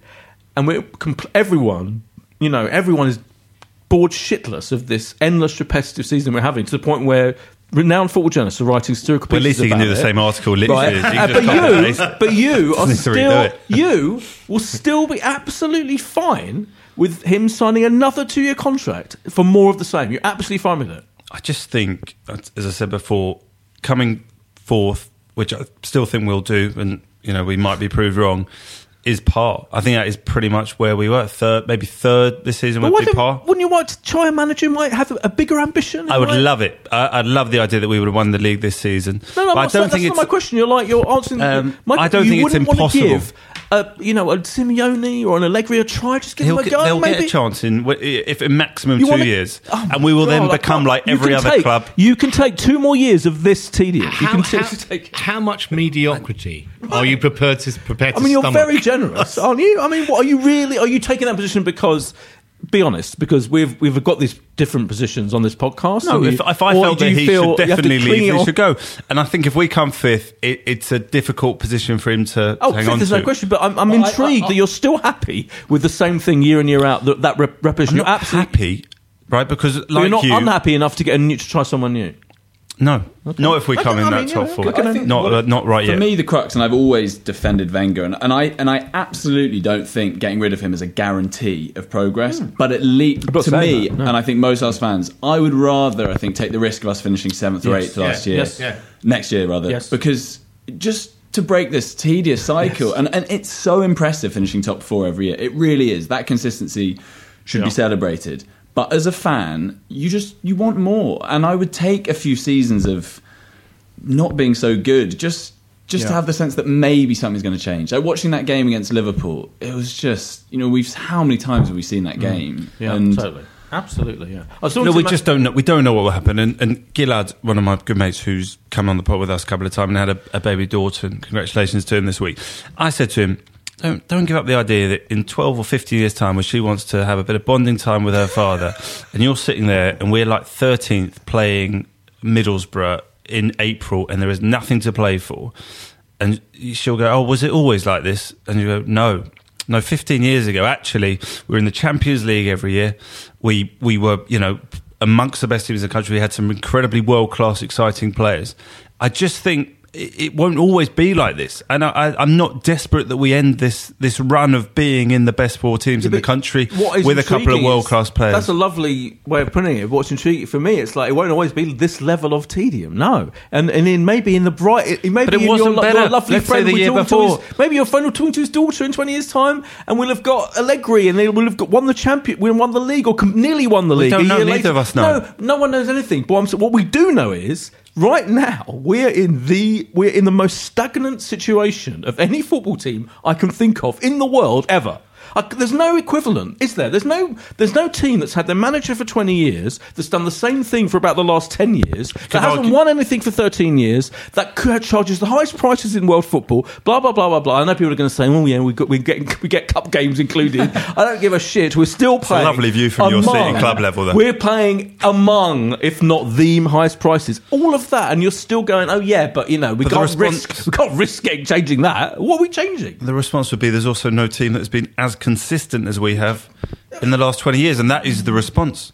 and we're compl- everyone, you know, everyone is bored shitless of this endless repetitive season we're having to the point where renowned football journalists are writing satirical Well, at least you can do the it. same article literally. Right. You [laughs] Uh, but you, but you [laughs] are still, you will still be absolutely fine with him signing another two-year contract for more of the same. You're absolutely fine with it. I just think, as I said before, coming fourth, which I still think we'll do, and you know we might be proved wrong, is par. I think that is pretty much where we were. Third, maybe third this season But would be par. wouldn't you want to try a manager who might have a, bigger ambition? I would love it. I, I'd love the idea that we would have won the league this season. No, no, But I that's don't not, think that's it's. not my question. You're like you're answering. Um, my, I don't you think it's wouldn't want to impossible. Give a, you know, a Simeone or an Allegri a try. Just give He'll them a get, go. they'll maybe. get a chance in if in maximum You two wanna- years, Oh, and we will then God, I become can't- like every other take- club. You can take two more years of this tedium. You How, can how, take. how much mediocrity are you prepared to prepared to I mean, you're stomach? very generous, aren't you? I mean, what are you really? Are you taking that position because? Be honest, because we've we've got these different positions on this podcast. No, if, you- if I or felt that he feel should you have to definitely leave, he should go. And I think if we come fifth, it, it's a difficult position for him to Oh, hang fifth, on there's to. no question. But I'm, I'm Well, I- intrigued I- that you're still happy with the same thing year in year out. That that rep- repetition. I'm You're not absolutely happy, right? Because but like you're not you, unhappy enough to get a new to try someone new. No, not if we come in I that mean, yeah, top okay, four. I think not uh, not right For yet. For me, the crux, and I've always defended Wenger, and, and I and I absolutely don't think getting rid of him is a guarantee of progress. But at least to me, no. and I think most of us fans, I would rather I think take the risk of us finishing seventh or Yes. eighth last Yeah. year, Yes. Yeah. next year rather, Yes. because just to break this tedious cycle, and, and it's so impressive finishing top four every year. It really is. That consistency should Yeah. be celebrated. But as a fan, you just you want more, and I would take a few seasons of not being so good just just to have the sense that maybe something's going to change. Like watching that game against Liverpool, it was just you know we've how many times have we seen that game? and totally, absolutely, yeah. I No, we to just don't know. We don't know what will happen. And, and Gilad, one of my good mates, who's come on the pod with us a couple of times and had a, a baby daughter, and congratulations to him this week. I said to him, "Don't don't give up the idea that in twelve or fifteen years' time, when she wants to have a bit of bonding time with her father, [laughs] and you're sitting there, and we're like thirteenth playing Middlesbrough in April, and there is nothing to play for." And she'll go, Oh, was it always like this? And you go, No. No, 15 years ago, actually, we were in the Champions League every year. We, we were, you know, amongst the best teams in the country. We had some incredibly world class, exciting players. I just think it, it won't always be like this. And I, I, I'm not desperate that we end this, this run of being in the best four teams in the country with a couple of world class players. That's a lovely way of putting it. What's intriguing for me, it's like it won't always be this level of tedium. No, and and in maybe in the bright, it, maybe But it in wasn't your, better. your lovely Let's friend the will year talk to his- maybe your friend will talk to his daughter in twenty years' time, and we'll have got Allegri, and they will have got, won the champion, we won the league, or com- nearly won the We league. don't know, neither later. of us know. No, no one knows anything. But I'm, what we do know is. Right now, we're in the we're in the most stagnant situation of any football team I can think of in the world ever. I, there's no equivalent, is there? There's no there's no team that's had their manager for 20 years that's done the same thing for about the last 10 years that Can hasn't argue- won anything for 13 years that charges the highest prices in world football. Blah blah blah blah blah. I know people are going to say, "Oh yeah, we got we get we get cup games included." [laughs] I don't give a shit. We're still playing. lovely view from your seat club level, though. We're playing among, if not the highest prices. All of that, and you're still going, "Oh yeah, but you know we But can't response- risk we can't risk changing that." What are we changing? the response would be there's also no team that has been as consistent as we have in the last 20 years, and that is the response.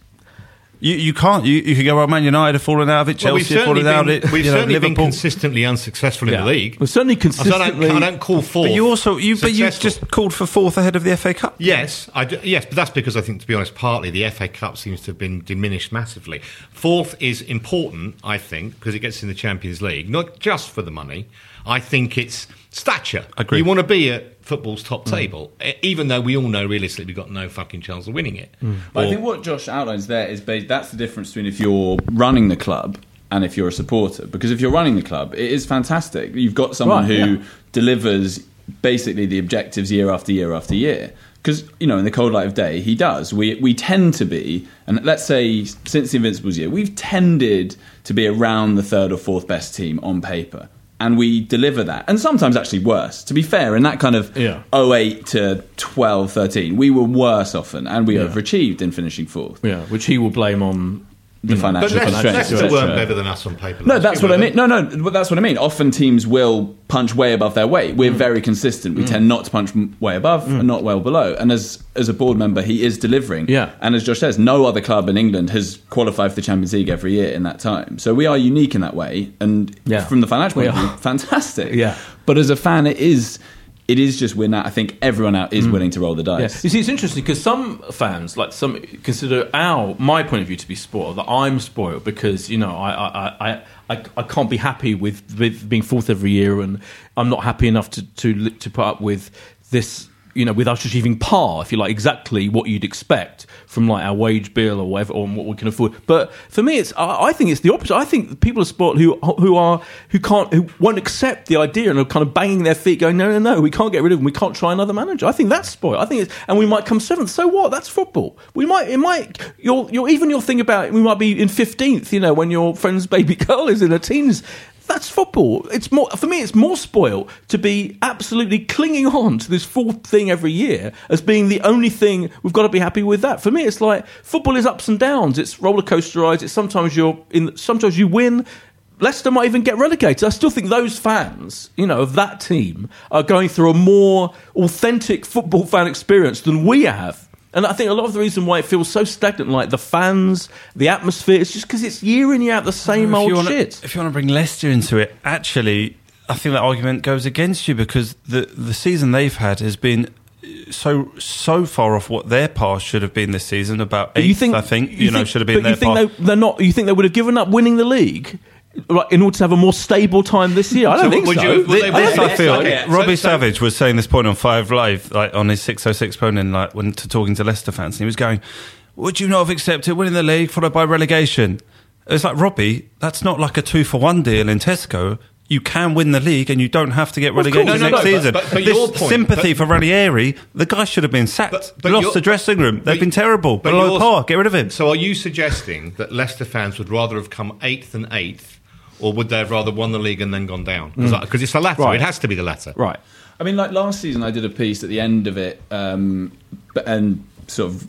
You, you can't. You, you could go, well, Man United have fallen out of it, Well, we've Chelsea have certainly fallen out of it, we've you know, certainly been consistently unsuccessful in Yeah. the league. We're certainly I don't, consistently. I don't call fourth. But you also, you, but you just called for fourth ahead of the FA Cup. Yes, I do, yes, but that's because I think, to be honest, partly the FA Cup seems to have been diminished massively. Fourth is important, I think, because it gets in the Champions League, not just for the money. I think it's stature. Agree. You want to be at football's top mm. table, e- even though we all know realistically we've got no fucking chance of winning it. Mm. But I think what Josh outlines there is ba- that's the difference between if you're running the club and if you're a supporter. Because if you're running the club, it is fantastic. You've got someone Right, who yeah. delivers basically the objectives year after year after year. Because you know, in the cold light of day, he does. We we tend to be, and let's say since the Invincibles year, we've tended to be around the third or fourth best team on paper, and we deliver that, and sometimes actually worse. To be fair, in that kind of Yeah. 08 to 12, 13, we were worse often, and we overachieved in finishing fourth. Yeah, which he will blame on. The hmm. But financial Leicester, constraints, Leicester weren't better than us on paper. No, that's what I mean. No, no, that's what I mean. Often teams will punch way above their weight. Mm. We're hmm. very consistent. We hmm. tend not to punch way above and not well below. And as as a board member, he is delivering. Yeah. And as Josh says, no other club in England has qualified for the Champions League every year in that time. So we are unique in that way. And Yeah. from the financial point of view, fantastic. [laughs] Yeah. But as a fan, it is. It is just we're now. I think everyone out is willing to roll the Mm. Yeah. dice. You see, it's interesting because some fans, like some, consider our my point of view to be spoiled. That I'm spoiled because you know I I, I, I, I can't be happy with, with being fourth every year, and I'm not happy enough to to to put up with this you know, with us achieving par, if you like, exactly what you'd expect from like our wage bill or whatever, or what we can afford. But for me, it's I, think it's the opposite. I think people of sport who who are who can't who won't accept the idea and are kind of banging their feet, going, no, no, no, we can't get rid of him. We can't try another manager. I think that's sport. I think it's and we might come seventh. So what? That's football. We might it might you're even your thing about we might be in fifteenth. You know, when your friend's baby [laughs] girl is in her teens that's football. It's more for me. It's more spoiled to be absolutely clinging on to this fourth thing every year as being the only thing we've got to be happy with. That for me, it's like football is ups and downs. It's roller coaster rides. It's sometimes you're in. Sometimes you win. Leicester might even get relegated. I still think those fans, you know, of that team are going through a more authentic football fan experience than we have. And I think a lot of the reason why it feels so stagnant, like the fans, the atmosphere, it's just because it's year in year out the same old wanna, shit. If you want to bring Leicester into it, actually, I think that argument goes against you because the the season they've had has been uh, so so far off what their past should have been this season. About eighth, you think I think you, know think- should have been But you think past. they, they're not? You think they would have given up winning the league? Like, in order to have a more stable time this year, I don't So think would so. you- would they- This I feel. Okay, so- Robbie so- Savage was saying this point on Five Live, like on his six oh six phone in, like when to talking to Leicester fans, and he was going, "Would you not have accepted winning the league followed by relegation?" It's like Robbie, that's not like a two for one deal in Tesco. You can win the league, and you don't have to get course. relegated No, no, next no, season. but- but this your point- sympathy but- for Ranieri, the guy should have been sacked. But- but Lost the dressing room. They've but- been terrible. but Below par. Get rid of him. So are you suggesting that Leicester fans would rather have come eighth than eighth, or would they have rather won the league and then gone down? Because it's the latter. Right. It has to be the latter. Right. I mean, like last season, I did a piece at the end of it, um, and sort of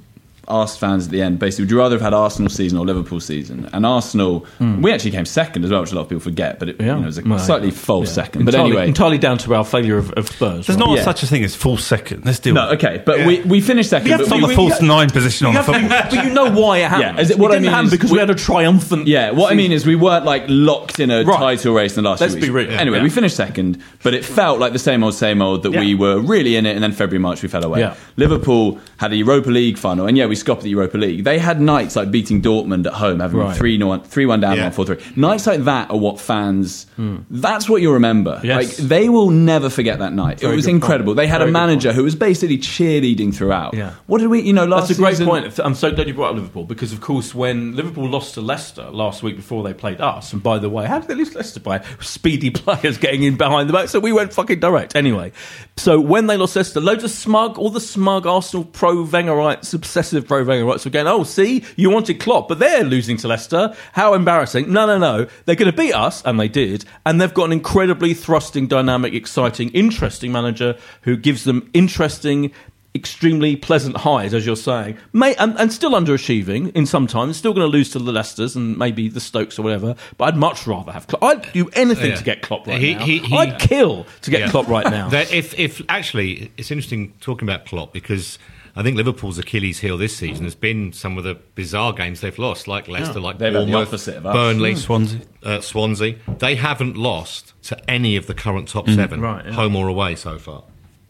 asked fans at the end, basically, would you rather have had Arsenal season or Liverpool season? And Arsenal, hmm. we actually came second as well, which a lot of people forget, but it, you know, it was a Well, slightly false yeah. second. But entirely, anyway, entirely down to our failure of, of Spurs. There's right? not Yeah. such a thing as full second. Let's deal no, okay, but we, we finished second. You have but to we- the we- false we- nine position on the have football. [laughs] but you know why it happened. is it- what it I didn't mean happen is because we- we had a triumphant. Yeah, what I mean is we weren't like locked in a Right. title race in the last Let's be real. Anyway, we finished second, but it felt like the same old, same old that we were really in it, and then February, March we fell away. Yeah. Liverpool had a Europa League final, and yeah, we scopped the Europa League. They had nights like beating Dortmund at home, having Right. 3 1 3 1 down, Yeah. 1 4 3. Nights like that are what fans, hmm. that's what you'll remember. Yes. Like, they will never forget that night. Very it was incredible. point. They had Very a manager who was basically cheerleading throughout. Yeah. What did we, you know, last That's a great season- point. I'm so glad you brought up Liverpool because, of course, when Liverpool lost to Leicester last week before they played us, and by the way, how did they lose Leicester by speedy [laughs] players getting in behind the back? So we went fucking direct. Anyway, so when they lost Leicester, loads of smug, all the smug Arsenal pro Wengerites, obsessive pro Wengerites were going, "Oh, see, you wanted Klopp, but they're losing to Leicester. How embarrassing!" No, no, no. They're going to beat us, and they did. And they've got an incredibly thrusting, dynamic, exciting, interesting manager who gives them interesting extremely pleasant highs, as you're saying, May, and, and still underachieving in some times. Still going to lose to the Leicesters and maybe the Stokes or whatever. But I'd much rather have Klopp. I'd do anything Yeah. to get Klopp right He- now. he- he- I'd kill to get Yeah. Klopp right now. [laughs] If, if actually, it's interesting talking about Klopp because I think Liverpool's Achilles heel this season has been some of the bizarre games they've lost, like Leicester, like They've had the Bournemouth, opposite of us. Burnley, Swansea. uh, Swansea. They haven't lost to any of the current top seven, Right, yeah. home or away so far.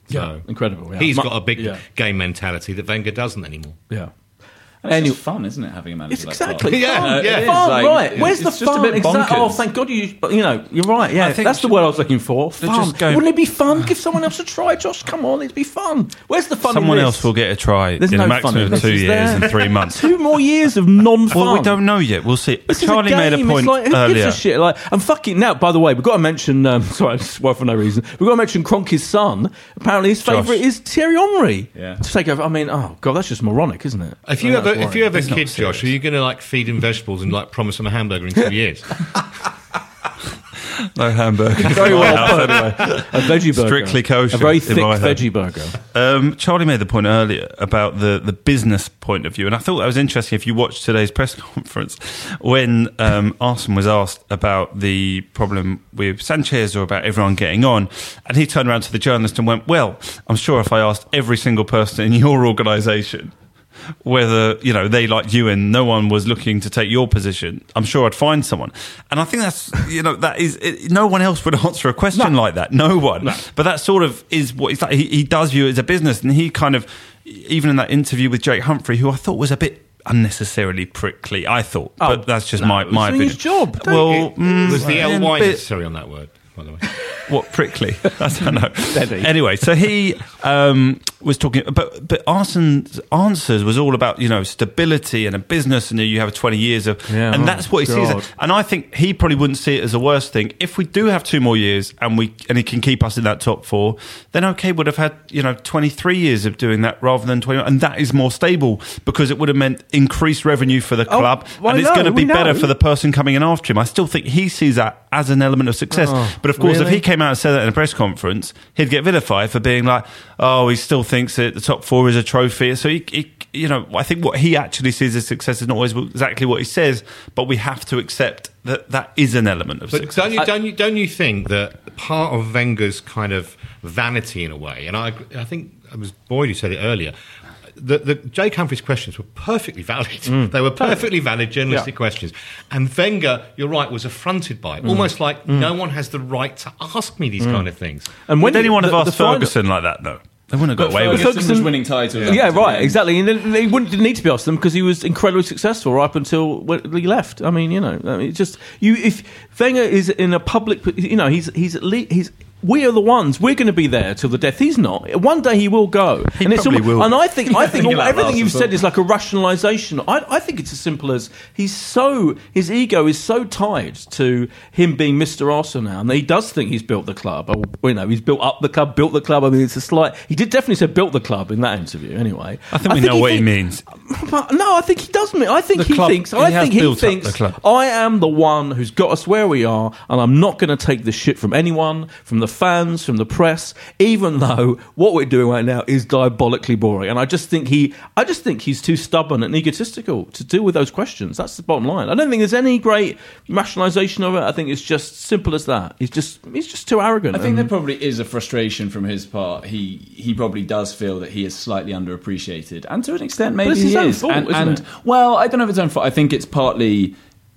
Yeah, incredible, yeah. He's Mu- got a big yeah. game mentality that Wenger doesn't anymore. yeah. And it's Anyway- just fun, isn't it, having a manager It's like exactly Klopp? [laughs] Yeah, fun. yeah. It is, fun, like, right? Where's it's the just a fun? bit Exact- oh, thank God you. But you know, you're right. Yeah, I think that's the ju- word I was looking for. Fun. just go- Wouldn't it be fun? Give someone else a try, Josh. Come on, it'd be fun. Where's the fun? in Someone this? else will get a try There's in no a fun maximum in of two years and three [laughs] months. Two more years of non-fun. Well, we don't know yet. We'll see. This is Charlie a made a point It's like, who earlier. gives a shit? Like, I'm fucking now. By the way, we've got to mention. Um, [laughs] sorry, I just swear for no reason. We've got to mention Cronky's son. Apparently, his favourite is Thierry Henry. Yeah. To take over. I mean, oh god, that's just moronic, isn't it? If you Oh, have a, if you have a It's not kid, serious. Josh, are you going to like feed him vegetables and like promise him a hamburger in two years? [laughs] No hamburger. Very well put. A veggie burger. Strictly kosher A very in thick my head. veggie burger. Um, Charlie made the point earlier about the, the business point of view, and I thought that was interesting. If you watched today's press [laughs] conference, when um, Arsene was asked about the problem with Sanchez or about everyone getting on, and he turned around to the journalist and went, "Well, I'm sure if I asked every single person in your organisation." Whether you know they like you and no one was looking to take your position, I'm sure I'd find someone. And I think that's you know that is it, no one else would [laughs] answer a question like that. No one. But that sort of is what it's like. He, he does view it as a business, and he kind of even in that interview with Jake Humphrey, who I thought was a bit unnecessarily prickly. I thought, Oh, but that's just no, my my doing his job. Well, It- mm, was the ly necessary on that word? by the way. What prickly? [laughs] I don't know. Anyway, so he um, was talking, but but Arsene's answers was all about you know stability and a business, and you have twenty years of, Yeah, and oh, that's what he God. sees. And I think he probably wouldn't see it as a worst thing if we do have two more years and we and he can keep us in that top four. Then okay, would have had you know twenty three years of doing that rather than twenty, and that is more stable because it would have meant increased revenue for the Oh, club, well, and it's going to be better for the person coming in after him. I still think he sees that as an element of success. Oh, but of course, if he came out and said that in a press conference, he'd get vilified for being like, "Oh, he's still thinks that the top four is a trophy." So he, he you know, I think what he actually sees as success is not always exactly what he says, but we have to accept that that is an element of But success. don't you, don't you don't you think that part of Wenger's kind of vanity in a way, and I I think it was Boyd who said it earlier. The, the Jake Humphrey's questions were perfectly valid. Mm. They were perfectly valid journalistic Yeah. questions. And Wenger, you're right, was affronted by it. Mm. Almost like mm. no one has the right to ask me these kind of things. And Would when anyone have asked the final- Ferguson like that? No, they wouldn't have got away with it. Ferguson was winning titles. Yeah, up right, the end. exactly. And then he wouldn't didn't need to be asked them because he was incredibly successful right up until when he left. I mean, you know, I mean, it's just you. If Wenger is in a public, you know, he's he's at least he's. We are the ones. We're going to be there till the death. He's not. One day he will go. He and it's probably will. And I think I [laughs] think all- everything you've said is like a rationalisation. I, I think it's as simple as he's so his ego is so tied to him being Mr. Arsenal now, and he does think he's built the club. Or, you know, he's built up the club, built the club. I mean, it's a slight. He did definitely say built the club in that interview. Anyway, I think we know what he means. But no, I think he does mean. I think The he club- thinks. he I think he thinks. I am the one who's got us where we are, and I'm not going to take the shit from anyone, from the fans, from the press. Even though what we're doing right now is diabolically boring, and I just think he, I just think he's too stubborn and egotistical to deal with those questions. That's the bottom line. I don't think there's any great rationalisation of it. I think it's just simple as that. He's just, he's just too arrogant. I think there probably is a frustration from his part. He he probably does feel that he is slightly underappreciated, and to an extent, maybe it's he his own is. fault, and, and well, I don't know if it's own fault. I think it's partly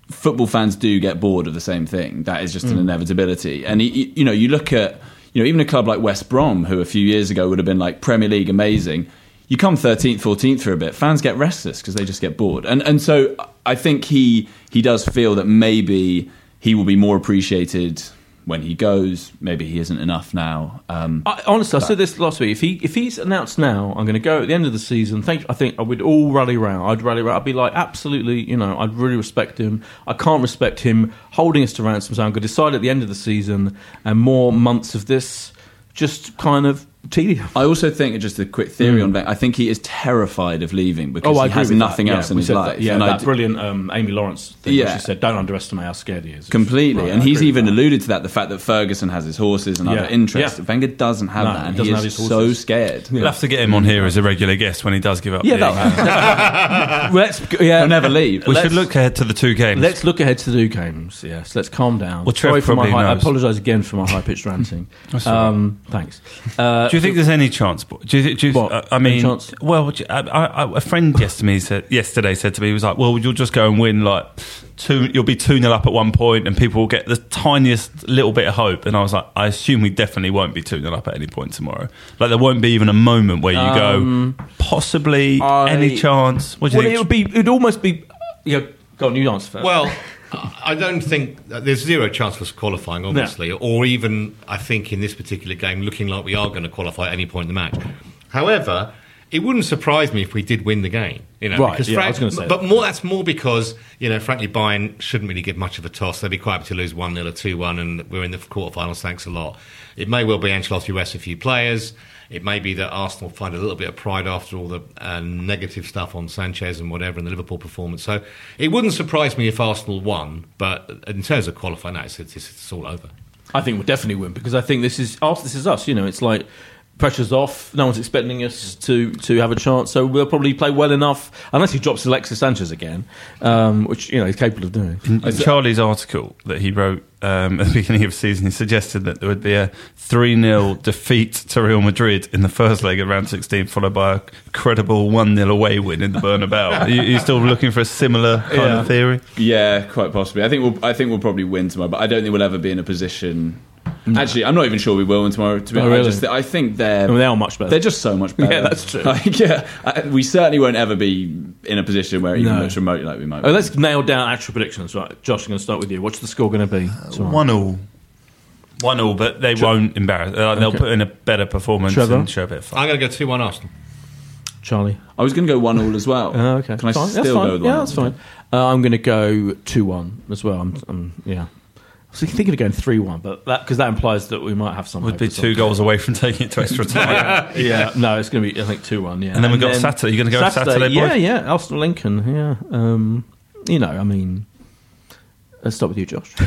football fans do get bored of the same thing. That is Mm. just an inevitability. And he, you know, you look at you know even a club like West Brom, who a few years ago would have been like Premier League amazing. You come 13th, 14th for a bit, fans get restless because they just get bored. And and so I think he he does feel that maybe he will be more appreciated when he goes. Maybe he isn't enough now. Um, I, honestly, I said this last week. If he if he's announced now, I'm going to go at the end of the season. Thank, I think I would all rally round. I'd rally round. I'd be like, absolutely, you know, I'd really respect him. I can't respect him holding us to ransom. So I'm going to decide at the end of the season and more months of this, just kind of tedium. I also think just a quick theory on Wenger. I think he is terrified of leaving because Hmm. Oh, he has nothing that. else Yeah, in his life. That, yeah, And I that d- brilliant um, Amy Lawrence thing. where Yeah. she said, "Don't underestimate how scared he is." completely. Right, and I he's even that. alluded to that the fact that Ferguson has his horses and Yeah, other interests. yeah. Wenger doesn't have No, that, he and doesn't he is so horses. scared. We'll have to get him on here as a regular guest when he does give up. Yeah, the- that, [laughs] let's yeah. He'll never leave. we let's- should look ahead to the two games. Let's look ahead to the two games. Yes, let's calm down. Well, Sorry for my high, I apologise again for my high pitched ranting. [laughs] That's all right. um, thanks. Do you think there's any chance? Do you, thi- do you, What? uh, I Any mean, chance? well, do you- I, I, I- a friend yesterday said yesterday said to me, he was like, "Well, you'll just go and win like two. You'll be two 0 up at one point, and people will get the tiniest little bit of hope." And I was like, "I assume we definitely won't be two 0 up at any point tomorrow. Like there won't be even a moment where you Um, go, possibly I- any chance. What do you well, think? it would be. It'd almost be. Yeah, go on. You answer first. Well, I don't think there's zero chance for us qualifying, obviously, or even I think in this particular game, looking like we are going to qualify at any point in the match. However, it wouldn't surprise me if we did win the game. You know, Right, because yeah, I was say but that. more that's more because you know, frankly, Bayern shouldn't really give much of a toss. They'd be quite happy to lose one 0 or two one, and we're in the quarterfinals. Thanks a lot. It may well be Ancelotti rests a few players. It may be that Arsenal find a little bit of pride after all the uh, negative stuff on Sanchez and whatever in the Liverpool performance. So it wouldn't surprise me if Arsenal won, but in terms of qualifying, no, it's, it's, it's all over. I think we'll definitely win because I think this is. This is us. You know, it's like pressure's off. No one's expecting us to to have a chance, so we'll probably play well enough. Unless he drops Alexis Sanchez again, um, which you know he's capable of doing. In Charlie's article that he wrote um, [laughs] at the beginning of the season, he suggested that there would be a 3 0 defeat to Real Madrid in the first leg of round 16, followed by a credible 1 0 away win in the Bernabeu. Are you, you still looking for a similar kind Yeah. of theory? Yeah, quite possibly. I think we'll. I think we'll probably win tomorrow, but I don't think we'll ever be in a position. Actually, I'm not even sure we will win tomorrow. To be Oh, honest, I, really? just, I think they're I mean, they are much better. they're just so much better. [laughs] Yeah, that's true. [laughs] Like, yeah, I, we certainly won't ever be in a position where it even No. looks remotely like we might. Oh, let's nail down actual predictions. Right, Josh, I'm going to start with you. What's the score going to be? tomorrow? 1 all. One all, but they won't embarrass. Uh, they'll Okay. put in a better performance Trevor? and show a bit of fun. I'm going to go 2 1 Arsenal. Charlie. I was going to go one all as well. Uh, okay. Can I Fine. still that's go fine. with Yeah, that's fine. Uh, I'm going to go 2 1 as well. I'm, I'm yeah. I was thinking of going 3 1, but that because that implies that we might have some. Would hope be or two something. goals away from taking it to extra time. [laughs] [laughs] yeah, no, it's going to be I think two one. Yeah, And then we've got Saturday. You're gonna go Saturday, Yeah, boys? yeah, yeah, Arsenal Lincoln. Yeah, um, you know, I mean, let's start with you, Josh. [laughs]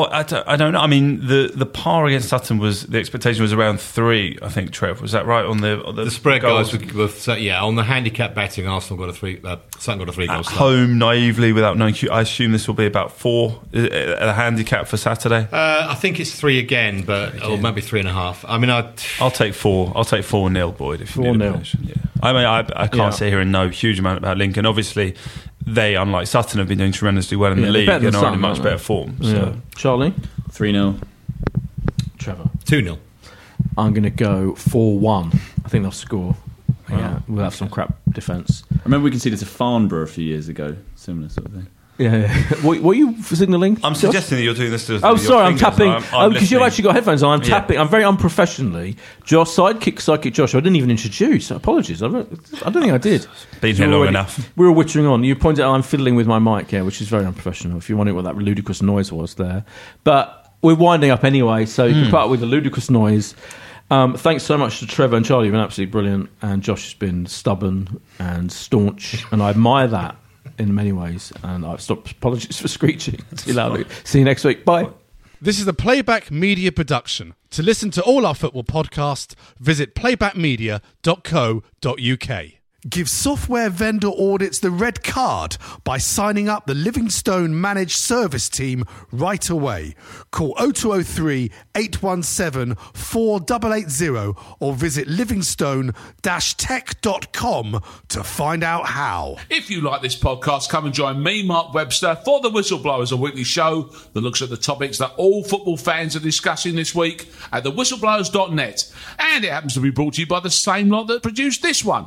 Oh, I don't, I don't know. I mean, the, the par against Sutton was the expectation was around three. I think Trev was that right on the on the, The spread goals? guys were, were so, yeah on the handicap betting. Arsenal got a three. Uh, Sutton got a three goal at start. home naively without knowing. I assume this will be about four. uh, A handicap for Saturday. Uh, I think it's three again, but or maybe three and a half. I mean, I I'll take four. I'll take four nil, Boyd. If you need 4-0. prediction. Yeah. I mean, I, I can't Yeah. sit here and know a huge amount about Lincoln. Obviously, they, unlike Sutton, have been doing tremendously well in Yeah, the league and than are in much better they? form. Yeah. So. Charlie, 3 0. Trevor. two 0 I'm going to go four one. I think they'll score. Yeah, we'll have some crap defence. I remember we conceded to Farnborough a few years ago. Similar sort of thing. Yeah, yeah. [laughs] what, what are you signalling? I'm suggesting that you're doing this to Oh, sorry, I'm tapping. Oh, because you've actually got headphones on. I'm Yeah. tapping. I'm very unprofessionally. Josh, sidekick, sidekick Josh. I didn't even introduce. Apologies. I don't, I don't think I did. Been here we're long already- enough. We were wittering on. You pointed out I'm fiddling with my mic, here, which is very unprofessional. If you're wondering what that ludicrous noise was there, but we're winding up anyway, so you Hmm. can put up with the ludicrous noise. Um, thanks so much to Trevor and Charlie. You've been absolutely brilliant, and Josh has been stubborn and staunch, and I admire that in many ways. And I've stopped. Apologies for screeching [laughs] too loudly. See you next week. Bye. This is a Playback Media production. To listen to all our football podcasts, visit playbackmedia.co.uk. Give software vendor audits the red card by signing up the Livingstone Managed Service Team right away. Call 0203 817 4880 or visit livingstone-tech.com to find out how. If you like this podcast, come and join me, Mark Webster, for The Whistleblowers, a weekly show that looks at the topics that all football fans are discussing this week at thewhistleblowers.net. And it happens to be brought to you by the same lot that produced this one.